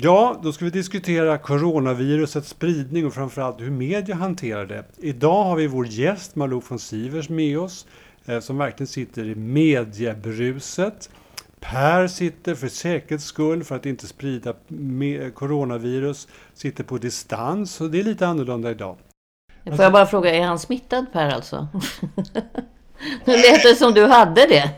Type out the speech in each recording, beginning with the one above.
Ja, då ska vi diskutera coronavirusets spridning och framförallt hur media hanterar det. Idag har vi vår gäst Malou von Sivers med oss eh, som verkligen sitter i mediebruset. Per sitter för säkerhets skull, för att inte sprida coronavirus, sitter på distans och det är lite annorlunda idag. Får jag bara fråga, är han smittad Per alltså? Nu lät det som du hade det.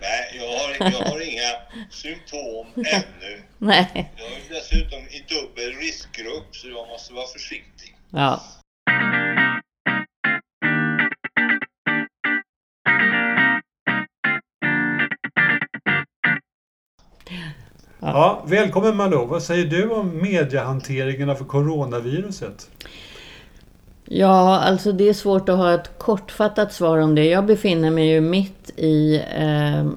Nej, jag har, jag har inga symptom ännu. Nej. Jag är dessutom i dubbel riskgrupp så jag måste vara försiktig. Ja. Ja, välkommen Malou. Vad säger du om mediehanteringen av coronaviruset? Ja, alltså det är svårt att ha ett kortfattat svar om det. Jag befinner mig ju mitt i eh,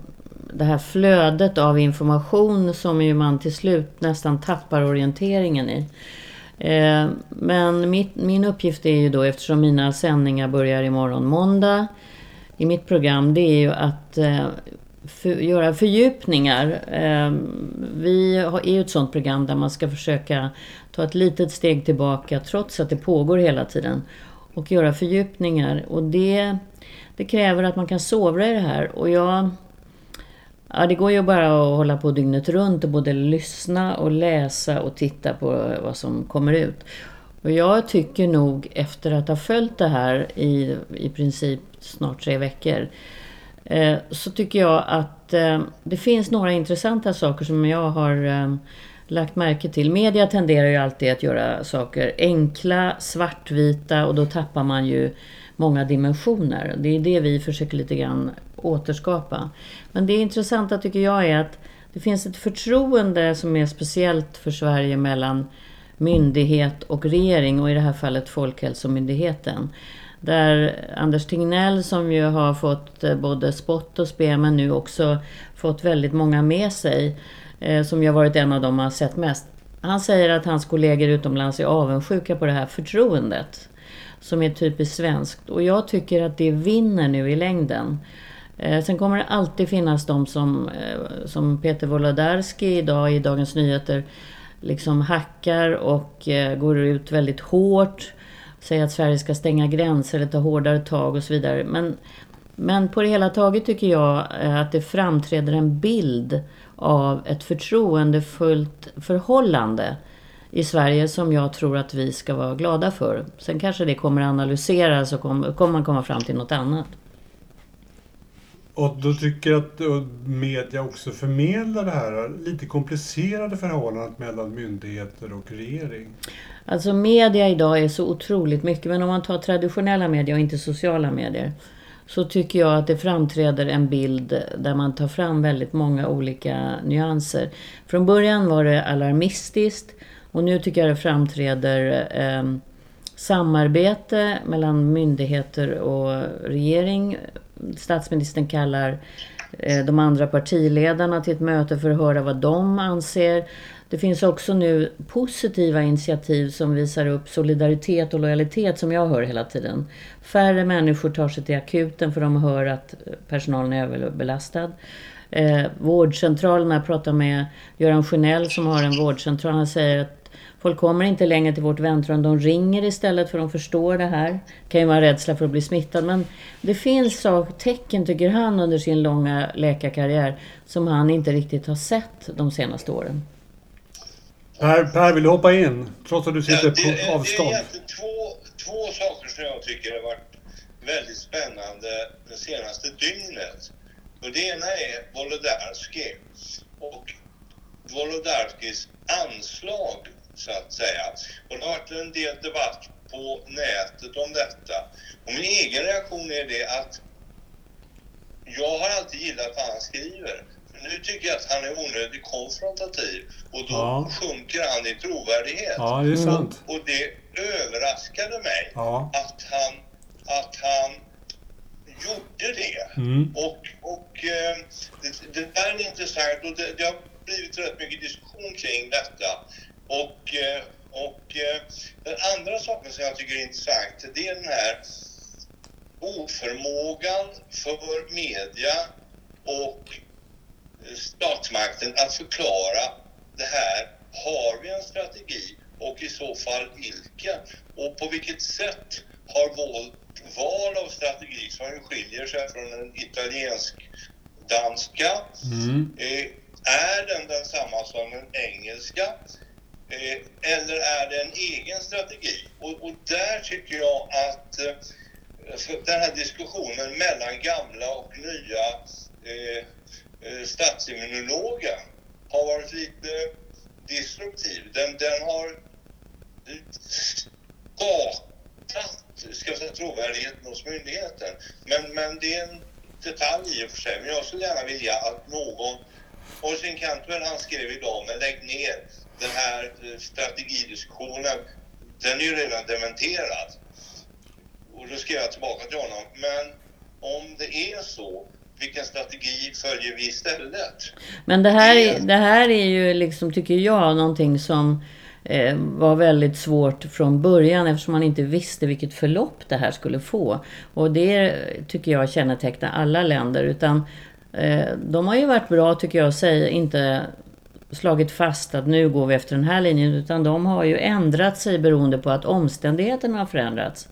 det här flödet av information som ju man till slut nästan tappar orienteringen i. Eh, men mitt, min uppgift är ju då, eftersom mina sändningar börjar imorgon måndag i mitt program, det är ju att eh, för, göra fördjupningar. Eh, vi har, är ju ett sånt program där man ska försöka ta ett litet steg tillbaka trots att det pågår hela tiden och göra fördjupningar. Och det, det kräver att man kan sovra i det här. Och jag... Ja, det går ju bara att hålla på dygnet runt och både lyssna och läsa och titta på vad som kommer ut. Och jag tycker nog efter att ha följt det här i, i princip snart tre veckor eh, så tycker jag att eh, det finns några intressanta saker som jag har eh, lagt märke till. Media tenderar ju alltid att göra saker enkla, svartvita och då tappar man ju många dimensioner. Det är det vi försöker lite grann återskapa. Men det intressanta tycker jag är att det finns ett förtroende som är speciellt för Sverige mellan myndighet och regering och i det här fallet Folkhälsomyndigheten. Där Anders Tegnell som ju har fått eh, både spott och spe men nu också fått väldigt många med sig eh, som ju har varit en av dem man sett mest. Han säger att hans kollegor utomlands är avundsjuka på det här förtroendet. Som är typiskt svenskt. Och jag tycker att det vinner nu i längden. Eh, sen kommer det alltid finnas de som, eh, som Peter Wolodarski idag i Dagens Nyheter liksom hackar och eh, går ut väldigt hårt. Säger att Sverige ska stänga gränser eller ta hårdare tag och så vidare. Men, men på det hela taget tycker jag att det framträder en bild av ett förtroendefullt förhållande i Sverige som jag tror att vi ska vara glada för. Sen kanske det kommer analyseras och kommer man komma fram till något annat. Och då tycker jag att media också förmedlar det här lite komplicerade förhållandet mellan myndigheter och regering. Alltså media idag är så otroligt mycket, men om man tar traditionella medier och inte sociala medier så tycker jag att det framträder en bild där man tar fram väldigt många olika nyanser. Från början var det alarmistiskt och nu tycker jag det framträder eh, samarbete mellan myndigheter och regering. Statsministern kallar eh, de andra partiledarna till ett möte för att höra vad de anser. Det finns också nu positiva initiativ som visar upp solidaritet och lojalitet som jag hör hela tiden. Färre människor tar sig till akuten för de hör att personalen är överbelastad. Eh, vårdcentralerna, jag pratar med Göran Sjönell som har en vårdcentral, han säger att folk kommer inte längre till vårt väntrum, de ringer istället för de förstår det här. Det kan ju vara rädsla för att bli smittad men det finns tecken, tycker han, under sin långa läkarkarriär som han inte riktigt har sett de senaste åren. Per, per vill du hoppa in? Trots att du sitter ja, det, på avstånd. Det är två, två saker som jag tycker har varit väldigt spännande det senaste dygnet. Och det ena är Wolodarski och Wolodarskis anslag, så att säga. Och det har varit en del debatt på nätet om detta. Och min egen reaktion är det att jag har alltid gillat vad han skriver nu tycker jag att han är onödigt konfrontativ och då ja. sjunker han i trovärdighet. Ja, det är sant. Och, och det överraskade mig ja. att, han, att han gjorde det. Mm. Och, och eh, det, det där är intressant och det, det har blivit rätt mycket diskussion kring detta. Och, eh, och eh, den andra saken som jag tycker är intressant, det är den här oförmågan för media och statsmakten att förklara det här i så fall vilken? Och på vilket sätt har vårt val av strategi, som skiljer sig från den italiensk-danska, Mm. eh, är den densamma som den engelska? Eh, eller är det en egen strategi? Och, och där tycker jag att eh, den här diskussionen mellan gamla och nya eh, eh statsimmunologer har varit lite disruptiv. Den, den har skadat ska jag säga, trovärdigheten hos myndigheten. Men, men det är en detalj i och för sig. Men jag skulle gärna vilja att någon Oisin Cantwell han skrev idag, men lägg ner den här eh, strategidiskussionen. Den är ju redan dementerad. Och då skrev jag tillbaka till honom. Men om det är så, vilken strategi följer vi istället? Men det här, är- det här är ju liksom, tycker jag, någonting som eh, var väldigt svårt från början eftersom man inte visste vilket förlopp det här skulle få. Och det tycker jag kännetecknar alla länder. Utan eh, de har ju varit bra, tycker jag, säga inte slagit fast att nu går vi efter den här linjen. Utan de har ju ändrat sig beroende på att omständigheterna har förändrats.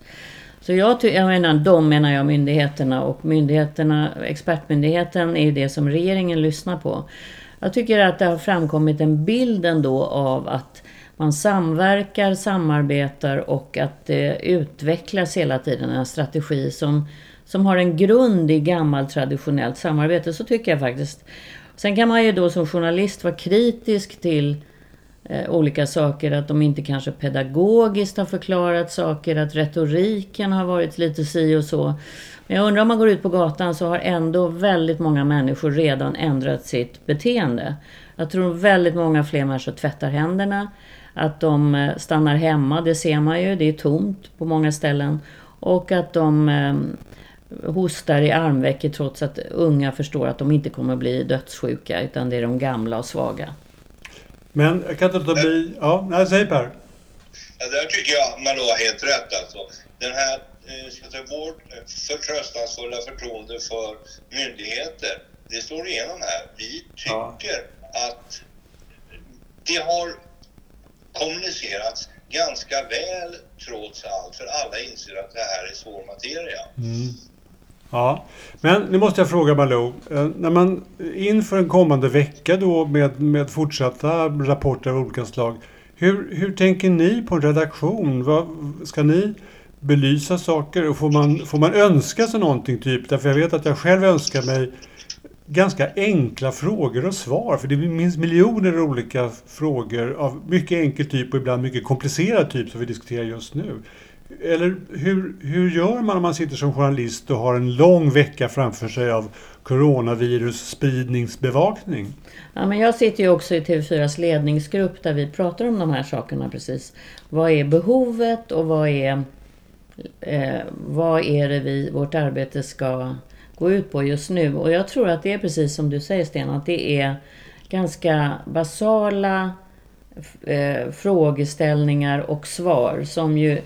Så jag, jag menar, de menar jag myndigheterna och myndigheterna, expertmyndigheten är ju det som regeringen lyssnar på. Jag tycker att det har framkommit en bild ändå av att man samverkar, samarbetar och att det utvecklas hela tiden en strategi som, som har en grund i gammalt traditionellt samarbete. Så tycker jag faktiskt. Sen kan man ju då som journalist vara kritisk till eh, olika saker, att de inte kanske pedagogiskt har förklarat saker, att retoriken har varit lite si och så. Men jag undrar om man går ut på gatan så har ändå väldigt många människor redan ändrat sitt beteende. Jag tror väldigt många fler människor tvättar händerna, att de eh, stannar hemma, det ser man ju, det är tomt på många ställen. Och att de eh, hostar i armvecket trots att unga förstår att de inte kommer bli dödssjuka utan det är de gamla och svaga. Men jag kan inte låta bli... Ja, nej, säg Per. Ja, där tycker jag man då har helt rätt alltså. Den här, eh, ska säga, vårt förtröstansfulla förtroende för myndigheter, det slår igenom här. Vi Ja. tycker att det har kommunicerats ganska väl trots allt, för alla inser att det här är svår materia. Ja, men nu måste jag fråga Malou. Eh, när man inför en kommande vecka då med, med fortsatta rapporter av olika slag. Hur, hur tänker ni på en redaktion? Vad, ska ni belysa saker? Och får man, får man önska sig någonting typ? Därför jag vet att jag själv önskar mig ganska enkla frågor och svar. För det finns miljoner olika frågor av mycket enkel typ och ibland mycket komplicerad typ som vi diskuterar just nu. Eller hur, hur gör man om man sitter som journalist och har en lång vecka framför sig av coronavirus spridningsbevakning? Ja, men jag sitter ju också i TV4s ledningsgrupp där vi pratar om de här sakerna precis. Vad är behovet och vad är, eh, vad är det vi, vårt arbete ska gå ut på just nu? Och jag tror att det är precis som du säger Sten, att det är ganska basala eh, frågeställningar och svar som ju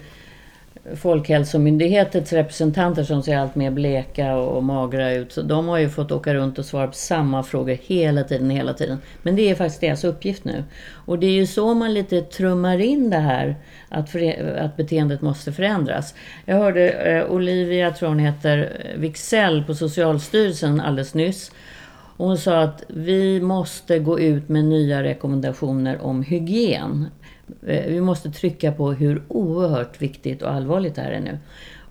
Folkhälsomyndighetens representanter som ser allt mer bleka och magra ut. Så de har ju fått åka runt och svara på samma frågor hela tiden, hela tiden. Men det är faktiskt deras uppgift nu. Och det är ju så man lite trummar in det här att, för, att beteendet måste förändras. Jag hörde eh, Olivia, tror hon heter, eh, Wixell på Socialstyrelsen alldeles nyss. Och hon sa att vi måste gå ut med nya rekommendationer om hygien. Eh, Vi måste trycka på hur oerhört viktigt och allvarligt det här är nu.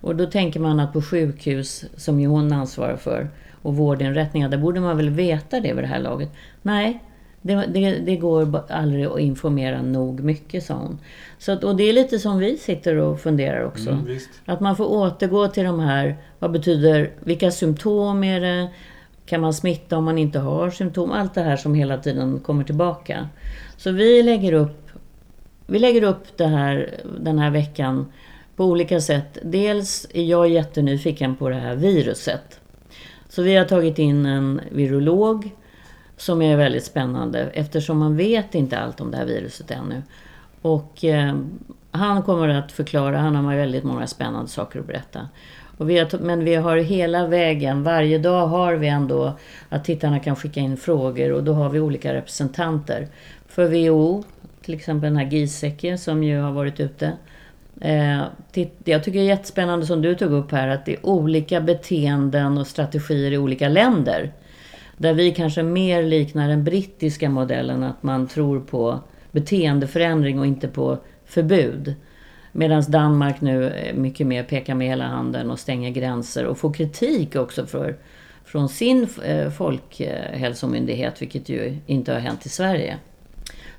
Och då tänker man att på sjukhus, som ju hon ansvarar för, och vårdinrättningar, där borde man väl veta det vid det här laget. Nej, det, det, det går aldrig att informera nog mycket, sa hon. Så att, och det är lite som vi sitter och funderar också. Mm. Att man får återgå till de här, vad betyder, vilka symptom är det? Kan man smitta om man inte har symptom? Allt det här som hela tiden kommer tillbaka. Så vi lägger upp, vi lägger upp det här, den här veckan på olika sätt. Dels är jag jättenyfiken på det här viruset. Så vi har tagit in en virolog som är väldigt spännande eftersom man vet inte allt om det här viruset ännu. Och eh, han kommer att förklara, han har väldigt många spännande saker att berätta. Och vi har, men vi har hela vägen, varje dag har vi ändå att tittarna kan skicka in frågor och då har vi olika representanter. För WHO till exempel den här Giesecke som ju har varit ute. Eh, jag tycker det är jättespännande som du tog upp här att det är olika beteenden och strategier i olika länder. Där vi kanske mer liknar den brittiska modellen att man tror på beteendeförändring och inte på förbud. Medan Danmark nu mycket mer pekar med hela handen och stänger gränser och får kritik också för, från sin eh, folkhälsomyndighet, vilket ju inte har hänt i Sverige.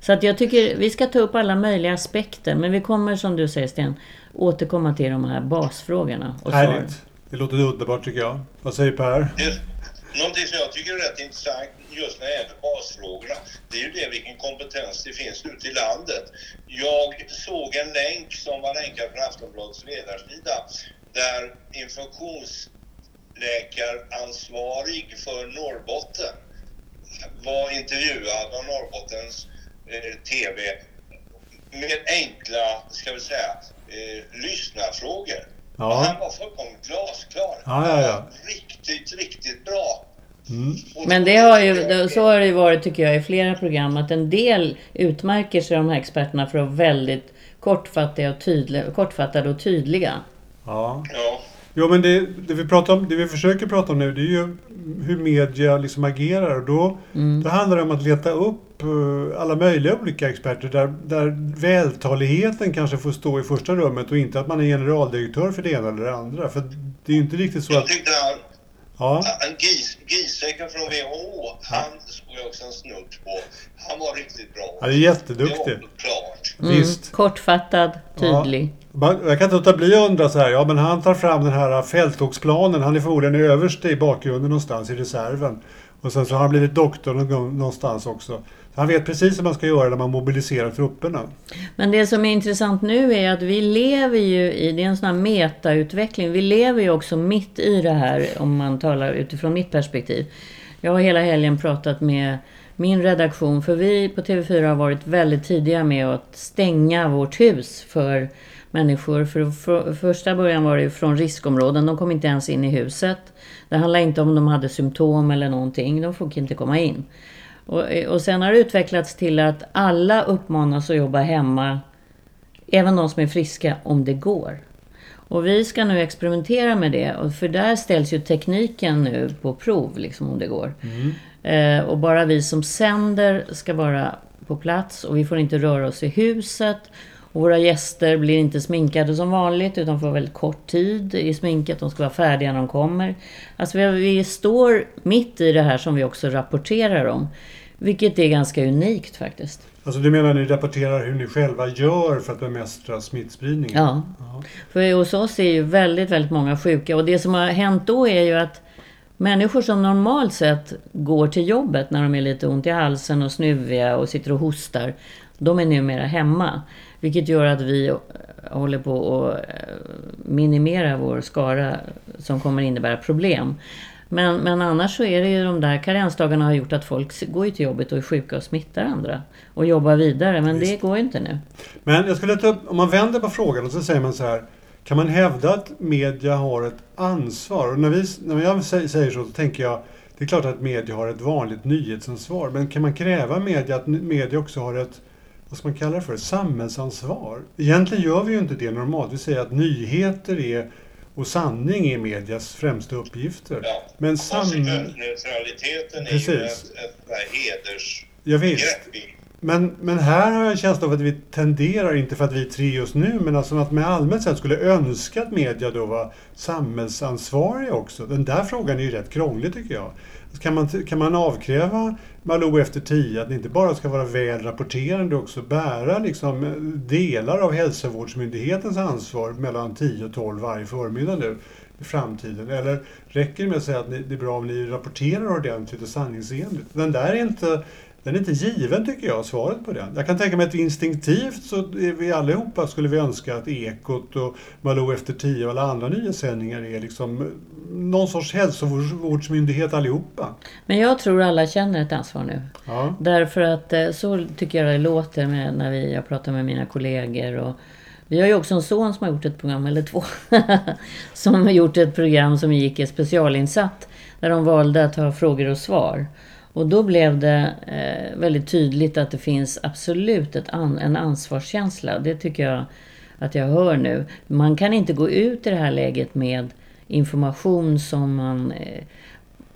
Så att jag tycker vi ska ta upp alla möjliga aspekter, men vi kommer som du säger Sten, återkomma till de här basfrågorna. Och Härligt! Det låter underbart tycker jag. Vad säger Per? Det, någonting som jag tycker är rätt intressant just när det gäller basfrågorna, det är ju det vilken kompetens det finns ute i landet. Jag såg en länk som var länkad från Aftonbladets ledarsida där infektionsläkaransvarig för Norrbotten var intervjuad av Norrbottens eh, TV med enkla, ska vi säga, eh, lyssnarfrågor. Ja. Och han var fullkomligt glasklar. Ja, ja, ja. Riktigt, riktigt bra. Mm. Men det har ju, så har det ju varit tycker jag i flera program att en del utmärker sig de här experterna för att vara väldigt kortfattade och tydliga. Kortfattade och tydliga. Ja. ja. Jo men det, det, vi pratar om, det vi försöker prata om nu det är ju hur media liksom agerar. Och då, mm. då handlar det om att leta upp uh, alla möjliga olika experter där, där vältaligheten kanske får stå i första rummet och inte att man är generaldirektör för det ena eller det andra. För det är ju inte riktigt så jag att... Tyckte han, ja. Gis, Giesecke från WHO, han såg jag också en snutt på. Han var riktigt bra. Han är jätteduktig. Det var klart. Mm. Visst. Kortfattad, tydlig. Ja. Jag kan inte låta bli att undra så här. Ja, men han tar fram den här fälttågsplanen. Han är förmodligen överst i bakgrunden någonstans i reserven. Och sen så har han blivit doktor någonstans också. Han vet precis hur man ska göra när man mobiliserar trupperna. Men det som är intressant nu är att vi lever ju i, det är en sån här metautveckling. Vi lever ju också mitt i det här om man talar utifrån mitt perspektiv. Jag har hela helgen pratat med min redaktion, för vi på TV4 har varit väldigt tidiga med att stänga vårt hus för människor. För, för första början var det från riskområden. De kom inte ens in i huset. Det handlade inte om de hade symptom eller någonting. De fick inte komma in. Och, och sen har det utvecklats till att alla uppmanas att jobba hemma. Även de som är friska, om det går. Och vi ska nu experimentera med det. För där ställs ju tekniken nu på prov, liksom om det går. Mm. Eh, och bara vi som sänder ska vara på plats och vi får inte röra oss i huset. Våra gäster blir inte sminkade som vanligt utan får väldigt kort tid i sminket. De ska vara färdiga när de kommer. Alltså vi, vi står mitt i det här som vi också rapporterar om. Vilket är ganska unikt faktiskt. Alltså du menar att ni rapporterar hur ni själva gör för att bemästra smittspridningen? Ja. ja. För hos oss är ju väldigt, väldigt många sjuka. Och det som har hänt då är ju att människor som normalt sett går till jobbet när de är lite ont i halsen och snuviga och sitter och hostar. De är numera hemma. Vilket gör att vi eh, håller på att eh, minimera vår skara som kommer innebära problem. Men, men annars så är det ju de där karensdagarna har gjort att folk går till jobbet och är sjuka och smittar andra. Och jobbar vidare, men Visst. det går ju inte nu. Men jag skulle ta upp, om man vänder på frågan och så säger man så här. Kan man hävda att media har ett ansvar? Och när, vi, när jag säger så, så tänker jag det är klart att media har ett vanligt nyhetsansvar. Men kan man kräva media att media också har ett vad ska man kalla det för, samhällsansvar. Egentligen gör vi ju inte det normalt. Vi säger att nyheter är och sanning är medias främsta uppgifter. Ja. Men sam... Konsekvensneutraliteten är ju ett, ett hedersbegrepp. Men, men här har jag en känsla av att vi tenderar, inte för att vi är tre just nu, men alltså att man allmänt sett skulle önska att media då var samhällsansvariga också. Den där frågan är ju rätt krånglig tycker jag. Alltså kan man, kan man avkräva Malou efter tio att ni inte bara ska vara väl rapporterande också bära liksom eh, delar av hälsovårdsmyndighetens ansvar mellan 10 och 12 varje förmiddag nu i framtiden? Eller räcker det med att säga att det är bra om ni rapporterar ordentligt och sanningsenligt? Den där är inte den är inte given tycker jag, svaret på den. Jag kan tänka mig att instinktivt så är vi allihopa skulle vi önska att Ekot och Malou efter tio och alla andra nyhetssändningar är liksom någon sorts hälsovårdsmyndighet allihopa. Men jag tror alla känner ett ansvar nu. Ja. Därför att eh, så tycker jag det låter med, när vi, jag pratar med mina kollegor. Och, vi har ju också en son som har gjort ett program, eller två, som har gjort ett program som gick specialinsatt. Där de valde att ha frågor och svar. Och då blev det eh, väldigt tydligt att det finns absolut ett an, en ansvarskänsla. Det tycker jag att jag hör nu. Man kan inte gå ut i det här läget med information som man eh,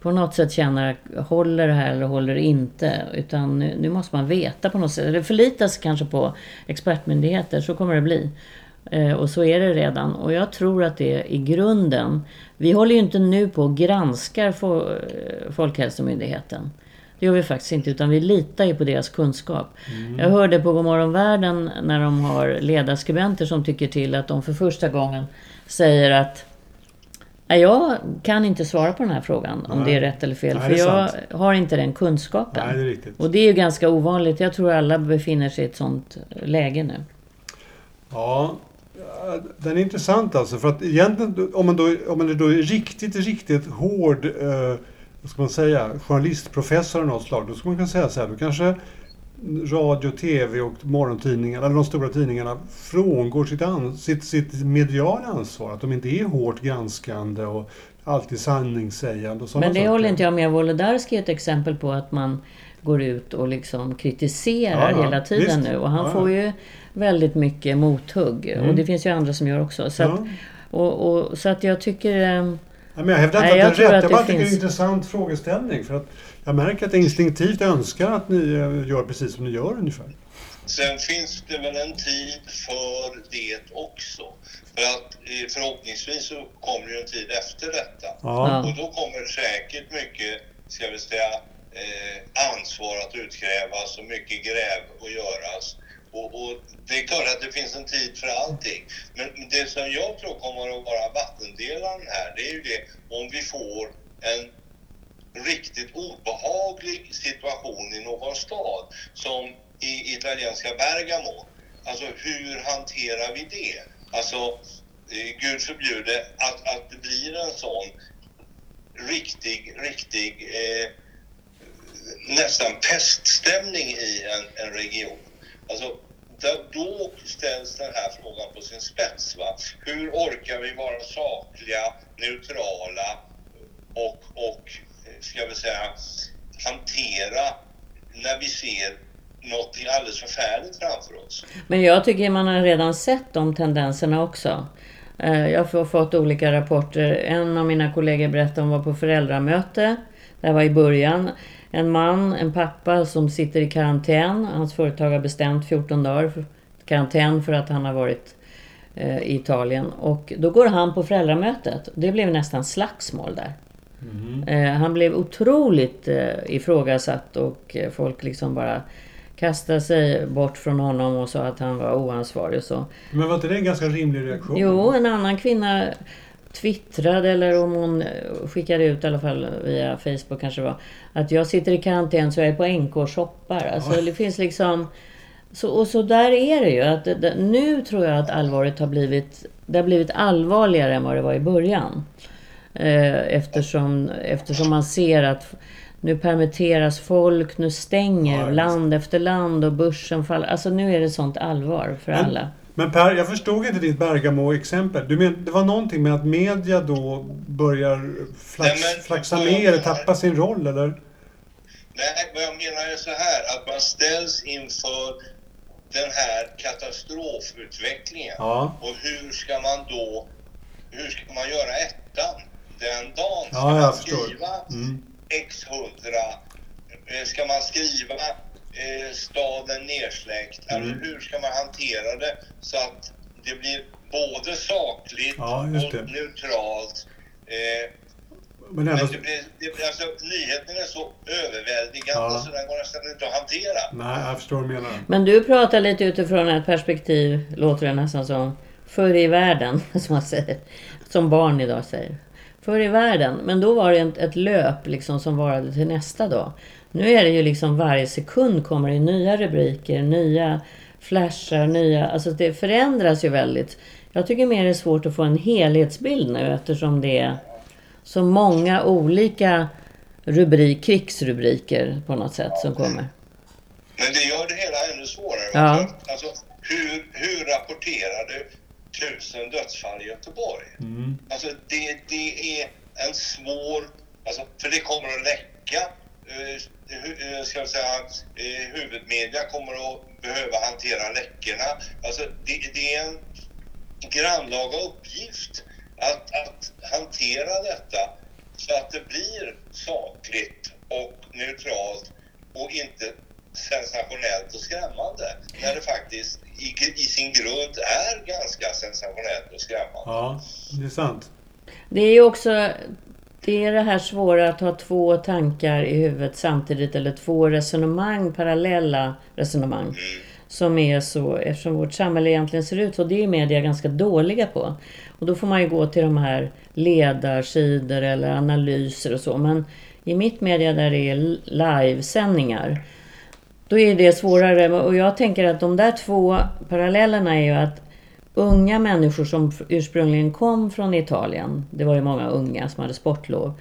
på något sätt känner håller det här eller håller det inte. Utan nu, nu måste man veta på något sätt. Eller förlita sig kanske på expertmyndigheter. Så kommer det bli. Eh, och så är det redan. Och jag tror att det i grunden. Vi håller ju inte nu på och granskar eh, Folkhälsomyndigheten. Det gör vi faktiskt inte, utan vi litar ju på deras kunskap. Mm. Jag hörde på Godmorgon Världen när de har ledarskribenter som tycker till att de för första gången säger att jag kan inte svara på den här frågan om det är rätt eller fel. Nej, för jag sant. har inte den kunskapen. Nej, det är riktigt. Och det är ju ganska ovanligt. Jag tror alla befinner sig i ett sånt läge nu. Ja, den är intressant alltså. För att egentligen om man då, om man då är riktigt, riktigt hård eh, vad ska man säga, journalistprofessor av något slag. Då skulle man kunna säga så här, då kanske radio, tv och morgontidningarna, eller de stora tidningarna, frångår sitt, an, sitt, sitt mediala ansvar. Att de inte är hårt granskande och alltid sanningssägande. Och Men det saker. håller inte jag med Wolodarski är ett exempel på att man går ut och liksom kritiserar ja, hela tiden visst. nu. Och han ja, får ju väldigt mycket mothugg. Mm. Och det finns ju andra som gör också. Så, att, och, och, så att jag tycker... Ja, men jag hävdar inte att det är rätt. Jag bara tycker det är en intressant frågeställning. För att jag märker att jag instinktivt önskar att ni eh, gör precis som ni gör ungefär. Sen finns det väl en tid för det också. För att eh, förhoppningsvis så kommer det en tid efter detta. Ja. Och då kommer säkert mycket, ska vi säga, eh, ansvar att utkrävas och mycket gräv att göras. Och, och, det är klart att det finns en tid för allting. Men det som jag tror kommer att vara vattendelaren här, det är ju det om vi får en riktigt obehaglig situation i någon stad, som i italienska Bergamo. Alltså hur hanterar vi det? Alltså, eh, Gud förbjude att, att det blir en sån riktig, riktig eh, nästan peststämning i en, en region. Alltså, då ställs den här frågan på sin spets. Va? Hur orkar vi vara sakliga, neutrala och, och eh, ska vi säga, hantera när vi ser något alldeles förfärligt framför oss. Men jag tycker man har redan sett de tendenserna också. Eh, jag har fått olika rapporter. En av mina kollegor berättade om var på föräldramöte. Det var i början en man, en pappa som sitter i karantän. Hans företag har bestämt 14 dagar för karantän för att han har varit eh, i Italien. Och då går han på föräldramötet. Det blev nästan slagsmål där. Mm. Eh, han blev otroligt eh, ifrågasatt och folk liksom bara kastade sig bort från honom och sa att han var oansvarig och så. Men var inte det en ganska rimlig reaktion? Jo, en annan kvinna twittrade eller om hon eh, skickade ut i alla fall via Facebook kanske det var. Att jag sitter i karantän så jag är på NK och shoppar. Alltså det finns liksom... Så, och så där är det ju. Att det, nu tror jag att allvaret har blivit... Det har blivit allvarligare än vad det var i början. Eh, eftersom, eftersom man ser att nu permitteras folk, nu stänger ja, land efter land och börsen faller. Alltså nu är det sånt allvar för Men, alla. Men Per, jag förstod inte ditt Bergamo-exempel. Du men, det var någonting med att media då börjar flax, Nej, flaxa ner, tappa sin roll, eller? Nej, vad jag menar är så här att man ställs inför den här katastrofutvecklingen. Ja. Och hur ska man då, hur ska man göra ettan? Den dagen ska ja, man skriva mm. x hundra, eh, ska man skriva eh, staden nersläckt? Mm. Eller hur ska man hantera det så att det blir både sakligt ja, och neutralt? Eh, men, ändå... men det blir, det, alltså, nyheten är så överväldigande ja. så den går nästan inte att hantera. Nej, jag förstår vad du menar. Men du pratar lite utifrån ett perspektiv, låter det nästan som, förr i världen, som man säger. Som barn idag säger. Förr i världen. Men då var det ett, ett löp liksom som varade till nästa dag. Nu är det ju liksom varje sekund kommer det nya rubriker, nya flashar, nya... Alltså det förändras ju väldigt. Jag tycker mer det är svårt att få en helhetsbild nu eftersom det är så många olika rubrik, krigsrubriker på något sätt som kommer. Men det gör det hela ännu svårare. Ja. Alltså, hur, hur rapporterar du tusen dödsfall i Göteborg? Mm. Alltså det, det är en svår... Alltså, för det kommer att läcka ska vi säga, eh, huvudmedia kommer att behöva hantera läckorna. Alltså, det, det är en grannlaga uppgift att, att hantera detta så att det blir sakligt och neutralt och inte sensationellt och skrämmande. När det faktiskt i, i sin grund är ganska sensationellt och skrämmande. Ja, det är sant. Det är ju också det, är det här svåra att ha två tankar i huvudet samtidigt eller två resonemang, parallella resonemang. Som är så, eftersom vårt samhälle egentligen ser ut så, det är media ganska dåliga på. Och då får man ju gå till de här ledarsidor eller analyser och så. Men i mitt media där det är livesändningar, då är det svårare. Och jag tänker att de där två parallellerna är ju att unga människor som ursprungligen kom från Italien, det var ju många unga som hade sportlov,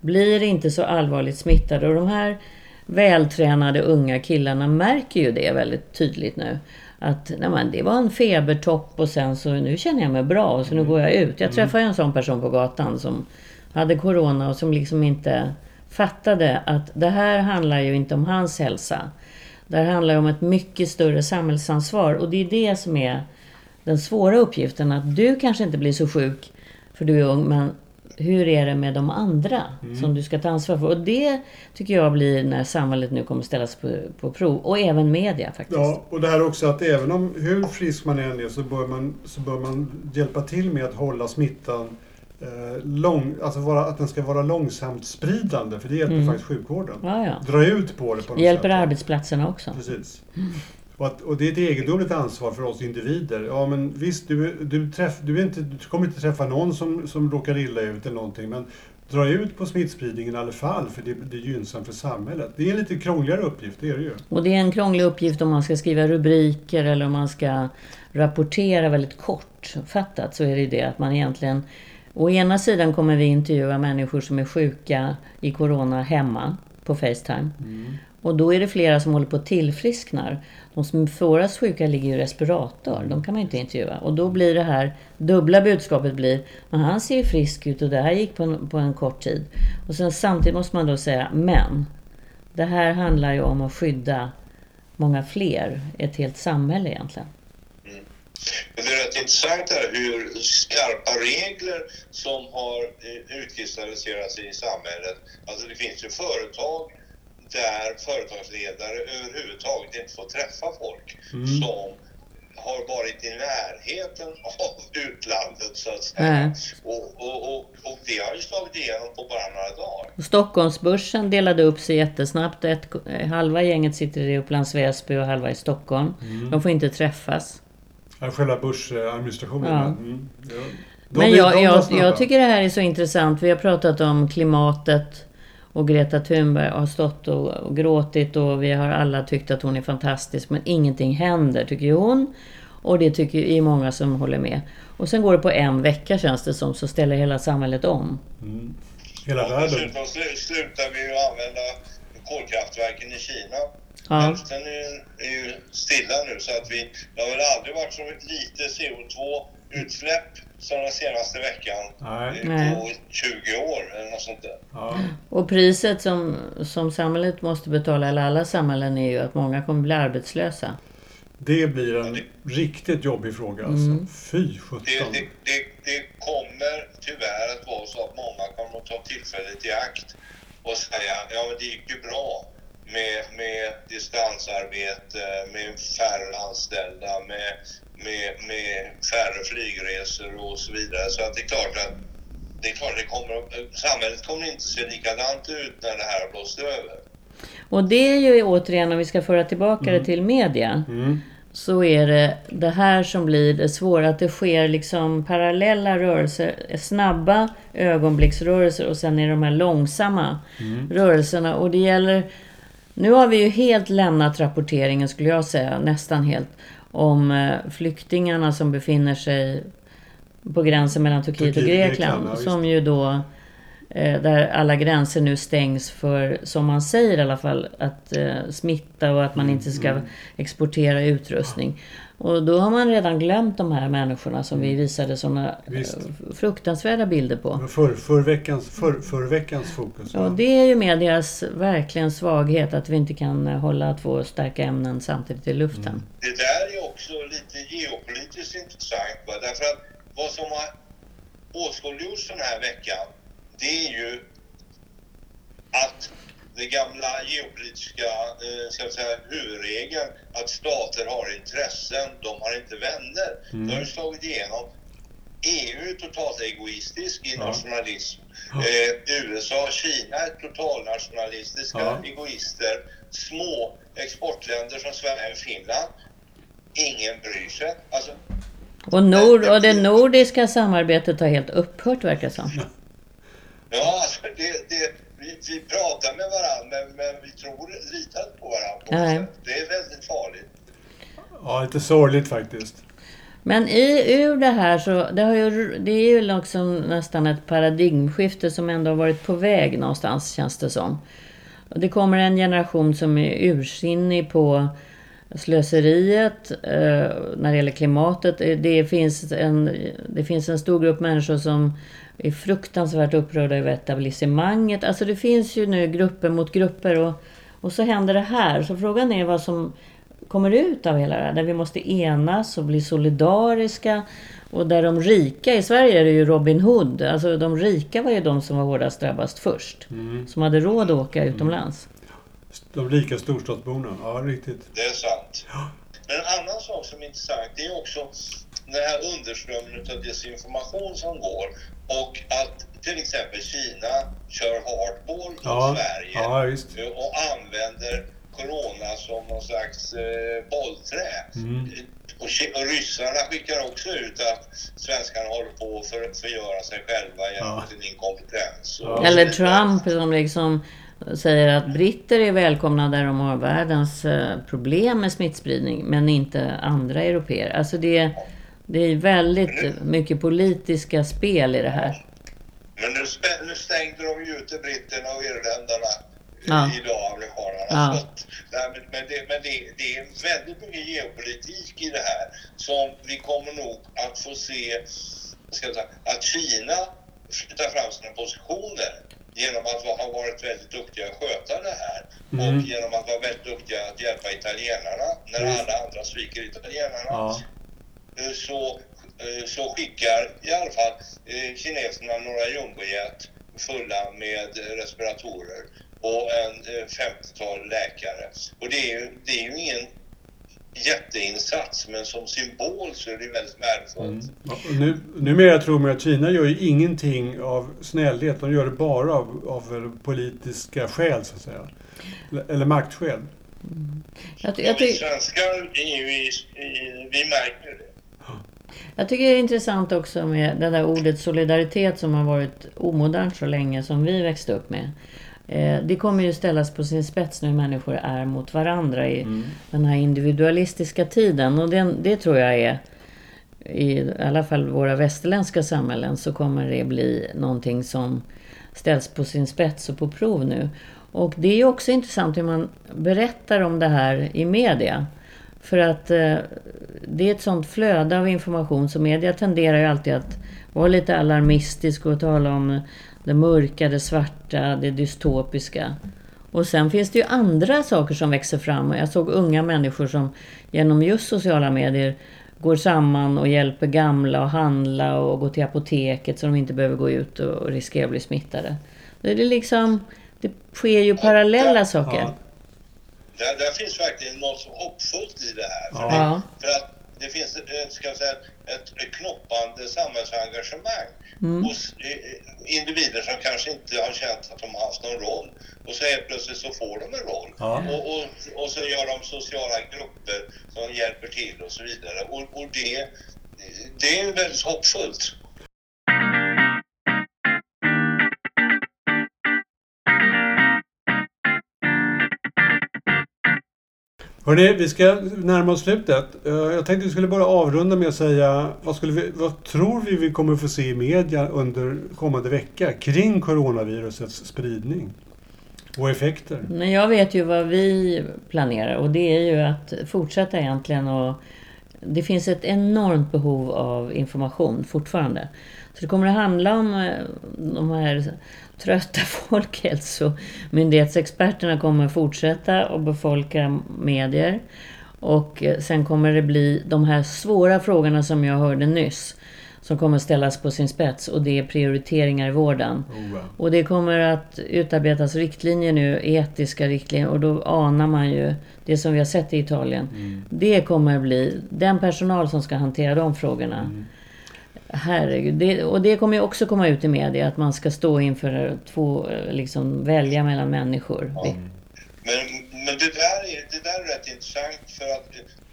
blir inte så allvarligt smittade. Och de här vältränade unga killarna märker ju det väldigt tydligt nu. Att nej men, det var en febertopp och sen så nu känner jag mig bra och så nu går jag ut. Jag träffade en sån person på gatan som hade corona och som liksom inte fattade att det här handlar ju inte om hans hälsa. Det här handlar om ett mycket större samhällsansvar och det är det som är den svåra uppgiften. Att du kanske inte blir så sjuk för du är ung men hur är det med de andra som du ska ta ansvar för? Och det tycker jag blir när samhället nu kommer ställas på, på prov. Och även media faktiskt. Ja, och det här också att även om hur frisk man än är så bör man, så bör man hjälpa till med att hålla smittan eh, lång, alltså vara, att den ska vara långsamt spridande för det hjälper faktiskt sjukvården. Ja, ja. Dra ut på det på något Hjälper sätt. arbetsplatserna också. Precis. Och, att, och det är ett egendomligt ansvar för oss individer. Ja men visst, du, du, träff, du, inte, du kommer inte träffa någon som, som råkar illa ut eller någonting. Men dra ut på smittspridningen i alla fall för det, det är gynnsamt för samhället. Det är en lite krångligare uppgift, det är det ju. Och det är en krånglig uppgift om man ska skriva rubriker eller om man ska rapportera väldigt kortfattat. Så är det ju det att man egentligen... Å ena sidan kommer vi intervjua människor som är sjuka i Corona hemma på Facetime. Och då är det flera som håller på att tillfrisknar. De som är svårast sjuka ligger i respirator. De kan man ju inte intervjua. Och då blir det här dubbla budskapet blir men han ser ju frisk ut och det här gick på en, på en kort tid. Och sen samtidigt måste man då säga men det här handlar ju om att skydda många fler, ett helt samhälle egentligen. Men det är rätt intressant här hur skarpa regler som har eh, utkristalliserats i samhället. Alltså det finns ju företag där företagsledare överhuvudtaget inte får träffa folk som har varit i närheten av utlandet så att säga. Och, och, och, och det har ju slagit igenom på bara några dagar. Stockholmsbörsen delade upp sig jättesnabbt. Ett, halva gänget sitter i Upplands Väsby och halva i Stockholm. De får inte träffas. Ja, själva börsadministrationen. Ja. Mm. Ja. Men jag, jag, jag tycker det här är så intressant. Vi har pratat om klimatet och Greta Thunberg har stått och, och gråtit och vi har alla tyckt att hon är fantastisk men ingenting händer tycker ju hon. Och det tycker ju många som håller med. Och sen går det på en vecka känns det som så ställer hela samhället om. Hela Och världen. dessutom slu- slutar vi ju använda kolkraftverken i Kina. Ja. Hälften är, ju- är ju stilla nu så att vi, det har väl aldrig varit så lite CO2-utsläpp som den senaste veckan Nej. på 20 år eller något sånt där. Ja. Och priset som, som samhället måste betala, eller alla samhällen, är ju att många kommer bli arbetslösa. Det blir en riktigt jobbig fråga alltså. Mm. Fy Det, sjutton. det, det, det kommer tyvärr att vara så att många kommer att ta tillfället i akt och säga ja men det gick ju bra med, med distansarbete, med färre anställda, med, med, med färre flygresor och så vidare. Så att det är klart att det är klart det kommer, samhället kommer inte se likadant ut när det här har blåst över. Och det är ju återigen, om vi ska föra tillbaka det till media, Mm. så är det det här som blir det svåra. Att det sker liksom parallella rörelser, snabba ögonblicksrörelser och sen är det de här långsamma rörelserna. Och det gäller... Nu har vi ju helt lämnat rapporteringen, skulle jag säga, nästan helt, om eh, flyktingarna som befinner sig på gränsen mellan Turkiet, Turkiet och Grekland, Grekland. ja, som ju då Eh, där alla gränser nu stängs för, som man säger i alla fall, att eh, smitta och att man inte ska Mm. exportera utrustning. Och då har man redan glömt de här människorna som vi visade sådana eh, fruktansvärda bilder på. För, för, veckans, för, för veckans fokus. Ja, det är ju medias verkligen svaghet att vi inte kan eh, hålla två starka ämnen samtidigt i luften. Det där är också lite geopolitiskt intressant. Va? Därför att vad som har åskådliggjorts den här veckan, det är ju att den gamla geopolitiska eh, ska jag säga, huvudregeln att stater har intressen, de har inte vänner. Det har ju slagit igenom. EU är totalt egoistisk i Ja. nationalism. Eh, USA och Kina är totalnationalistiska Ja. egoister. Små exportländer som Sverige och Finland, ingen bryr sig. Alltså, Och, nord, och det nordiska samarbetet har helt upphört verkar det som. ja, alltså det, det, vi, vi pratar med varandra men, men vi tror, litar inte på varandra. Nej. Det är väldigt farligt. Ja, lite sorgligt faktiskt. Men i, ur det här så, det, har ju, det är ju liksom nästan ett paradigmskifte som ändå har varit på väg någonstans känns det som. Och det kommer en generation som är ursinnig på slöseriet eh, när det gäller klimatet. Eh, Det finns, en, det finns en stor grupp människor som är fruktansvärt upprörda över etablissemanget. Alltså det finns ju nu grupper mot grupper och, och så händer det här. Så frågan är vad som kommer ut av hela det här. Där vi måste enas och bli solidariska. Och där de rika, i Sverige är det ju Robin Hood. Alltså de rika var ju de som var hårdast drabbast först. Som hade råd att åka utomlands. De rika storstadsborna. Ja, riktigt. Det är sant. Men en annan sak som är intressant det är också den här underströmmen av desinformation som går och att till exempel Kina kör hardball mot Ja, Sverige ja och använder corona som någon slags eh, bollträ. Mm. Och, och ryssarna skickar också ut att svenskarna håller på att för, förgöra sig själva genom Ja. sin inkompetens. Ja. Eller Trump som liksom säger att britter är välkomna där de har världens eh, problem med smittspridning. Men inte andra europeer. Alltså det, det är väldigt mycket politiska spel i det här. Men nu, nu stängde de ju ute britterna och irländarna Ja. eh, idag, amerikanerna. Ja. Så att, nej, men, det, men det, det är väldigt mycket geopolitik i det här som vi kommer nog att få se ska jag säga, att Kina flyttar fram sina positioner genom att ha varit väldigt duktiga att sköta det här Mm. och genom att vara väldigt duktiga att hjälpa italienarna när Visst. alla andra sviker italienarna Ja. eh, så, eh, så skickar i alla fall eh, kineserna några jumbojet fulla med respiratorer och en eh, 50-tal läkare. Och det är, det är ju ingen jätteinsats men som symbol så är det väldigt värdefullt. Mm. Ja, nu, numera tror man att Kina gör ju ingenting av snällhet. De gör det bara av, av politiska skäl, så att säga. Eller- Eller maktskäl. Jag, ty- Ja, jag, vi svenskar är ju i, i, vi märker det. jag tycker det är intressant också med det där ordet solidaritet som har varit omodernt så länge som vi växte upp med. Eh, Det kommer ju ställas på sin spets när människor är mot varandra i den här individualistiska tiden. Och det, det tror jag är, i alla fall våra västerländska samhällen, så kommer det bli någonting som ställs på sin spets och på prov nu. Och det är också intressant hur man berättar om det här i media. För att eh, det är ett sånt flöde av information så media tenderar ju alltid att vara lite alarmistisk och tala om det mörka, det svarta, det dystopiska. Och sen finns det ju andra saker som växer fram. Jag såg unga människor som genom just sociala medier går samman och hjälper gamla att handla och gå till apoteket så de inte behöver gå ut och riskera att bli smittade. Det är liksom, det sker ju parallella saker. Ja. Där, där finns verkligen något hoppfullt i det här. För, Ja. det, för att det finns ett, ska jag säga, ett, knoppande samhällsengagemang Mm. hos eh, individer som kanske inte har känt att de har haft någon roll. Och så helt plötsligt så får de en roll. Ja. Och, och, och så gör de sociala grupper som hjälper till och så vidare. Och, och det, det är väldigt hoppfullt. Hörrni, vi ska närma oss slutet. Eh, jag tänkte vi skulle bara avrunda med att säga vad, skulle vi, vad tror vi vi kommer få se i media under kommande vecka kring coronavirusets spridning och effekter? Men jag vet ju vad vi planerar och det är ju att fortsätta egentligen och det finns ett enormt behov av information fortfarande. Så det kommer att handla om eh, de här trötta folkhälsomyndighetsexperterna kommer fortsätta att befolka medier. Och eh, sen kommer det bli de här svåra frågorna som jag hörde nyss. Som kommer ställas på sin spets och det är prioriteringar i vården. Oh, ja. Och det kommer att utarbetas riktlinjer nu, etiska riktlinjer. Och då anar man ju det som vi har sett i Italien. Det kommer bli den personal som ska hantera de frågorna. Herregud. Det, och det kommer ju också komma ut i media att man ska stå inför två, liksom välja mellan människor. Det, Men, men det, där är, det där är rätt intressant för att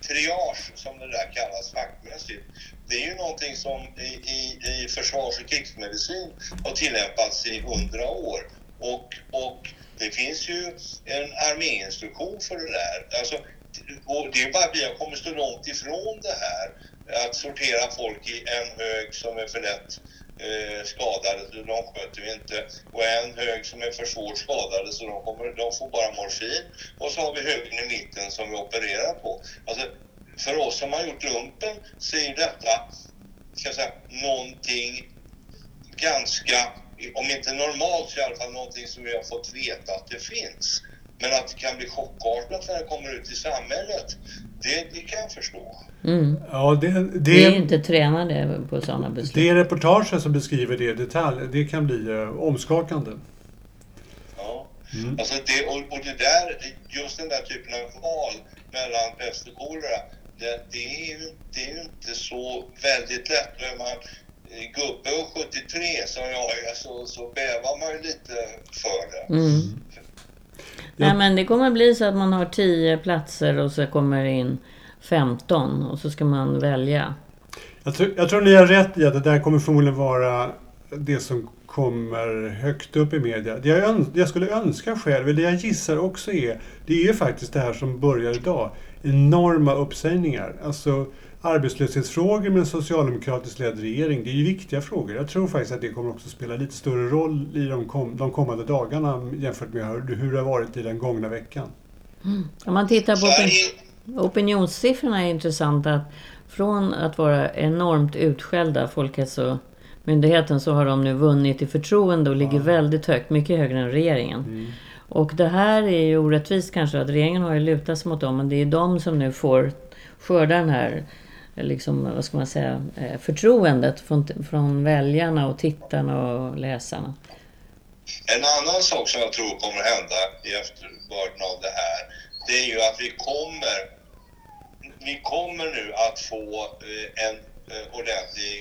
triage, som det där kallas fackmässigt, det är ju någonting som i, i, i försvars och krigsmedicin har tillämpats i hundra år. Och, och det finns ju en arméinstruktion för det där. Alltså, och det är bara att vi har kommit så långt ifrån det här. Att sortera folk i en hög som är för lätt eh, skadade, så de sköter vi inte. Och en hög som är för svårt skadade, så de, kommer, de får bara morfin. Och så har vi högen i mitten som vi opererar på. Alltså, för oss som har gjort lumpen så är detta, ska jag säga, någonting ganska, om inte normalt så i alla fall någonting som vi har fått veta att det finns. Men att det kan bli chockartat när det kommer ut i samhället, det, det kan jag förstå. mm. Ja, det, Vi är ju det, inte tränade på sådana beslut. det reportaget som beskriver det i detalj, det kan bli eh, omskakande. Ja. Mm. Alltså det, och, och det där, just den där typen av val mellan pest och kolera, det, det, är ju, det är ju inte så väldigt lätt. Och är man eh, gubbe och 73 som jag är så, så bävar man ju lite för det. Mm. Nej, men det kommer bli så att man har 10 platser och så kommer det in 15 och så ska man välja. Jag tror, jag tror ni har rätt i att det där kommer förmodligen vara det som kommer högt upp i media. Det jag, det jag skulle önska själv, eller det jag gissar också är, det är ju faktiskt det här som börjar idag. Enorma uppsägningar. Alltså arbetslöshetsfrågor med en socialdemokratiskt ledd regering, det är ju viktiga frågor. Jag tror faktiskt att det kommer också spela lite större roll i de, kom, de kommande dagarna jämfört med hur, det har varit i den gångna veckan. Om man tittar på opin- opinionssiffrorna är intressanta. Att från att vara enormt utskällda, Folkhälsomyndigheten, så har de nu vunnit i förtroende och ligger väldigt högt, mycket högre än regeringen. Och det här är ju orättvist kanske, att regeringen har ju lutat sig mot dem, men det är de som nu får skörda den här liksom, vad ska man säga, eh, förtroendet från, från väljarna och tittarna och läsarna. en annan sak som jag tror kommer hända i efterbörden av det här, det är ju att vi kommer, vi kommer nu att få eh, en eh, ordentlig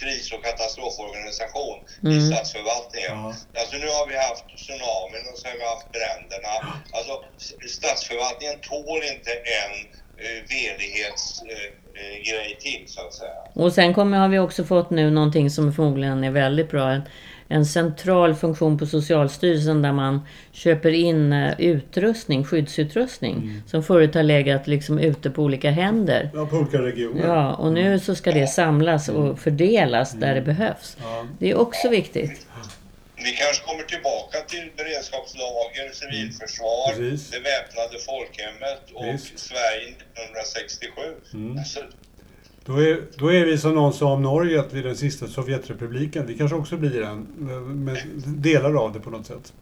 kris och katastroforganisation i Mm. statsförvaltningen. Ja. Alltså nu har vi haft tsunamin och så har vi haft bränderna. Alltså statsförvaltningen tål inte en eh, velighetsgrej eh, grej till så att säga. Och sen kommer, har vi också fått nu någonting som förmodligen är väldigt bra. En, en central funktion på Socialstyrelsen där man köper in eh, utrustning, skyddsutrustning. Som förut har legat liksom ute på olika händer. Ja, på olika regioner. Ja, och nu så ska det samlas och fördelas där det behövs. Ja. Det är också viktigt. Vi kanske kommer tillbaka till beredskapslager, civilförsvar, Precis. det väpnade folkhemmet och Visst. Sverige 1967. Mm. Alltså, Då är, då är vi som någon sa om Norge, att vi är den sista Sovjetrepubliken. Vi kanske också blir en, med delar av det på något sätt.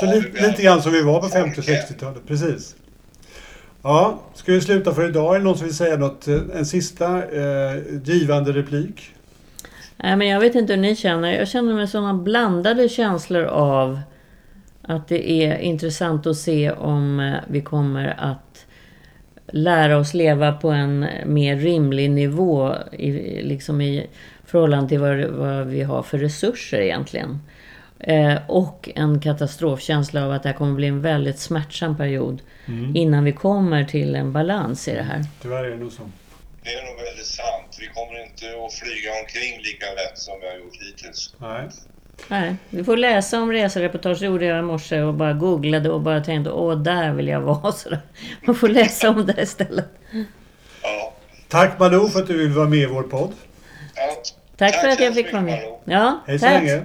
Så Ja, li, lite grann som vi var på 50 och Folkhem. 60-talet. Precis. Ja, ska vi sluta för idag? Är det någon som vill säga något? eh, En sista eh, givande replik? Nej, men jag vet inte hur ni känner. Jag känner mig sådana blandade känslor av att det är intressant att se om eh, vi kommer att lära oss leva på en mer rimlig nivå i, liksom i förhållande till vad, vad vi har för resurser egentligen. Eh, och en katastrofkänsla av att det här kommer bli en väldigt smärtsam period innan vi kommer till en balans i det här. Tyvärr är det nog så. Det är nog väldigt sant. Vi kommer inte att flyga omkring lika lätt som vi har gjort hittills. Nej. Nej, vi får läsa om resereportage. Det gjorde jag i morse och bara googlade och bara tänkte åh, där vill jag vara. Så man får läsa om det istället. Ja. Tack Malou för att du vill vara med i vår podd. ja. Tack, för att jag fick vara med. Malou. Ja, Hej så tack. länge.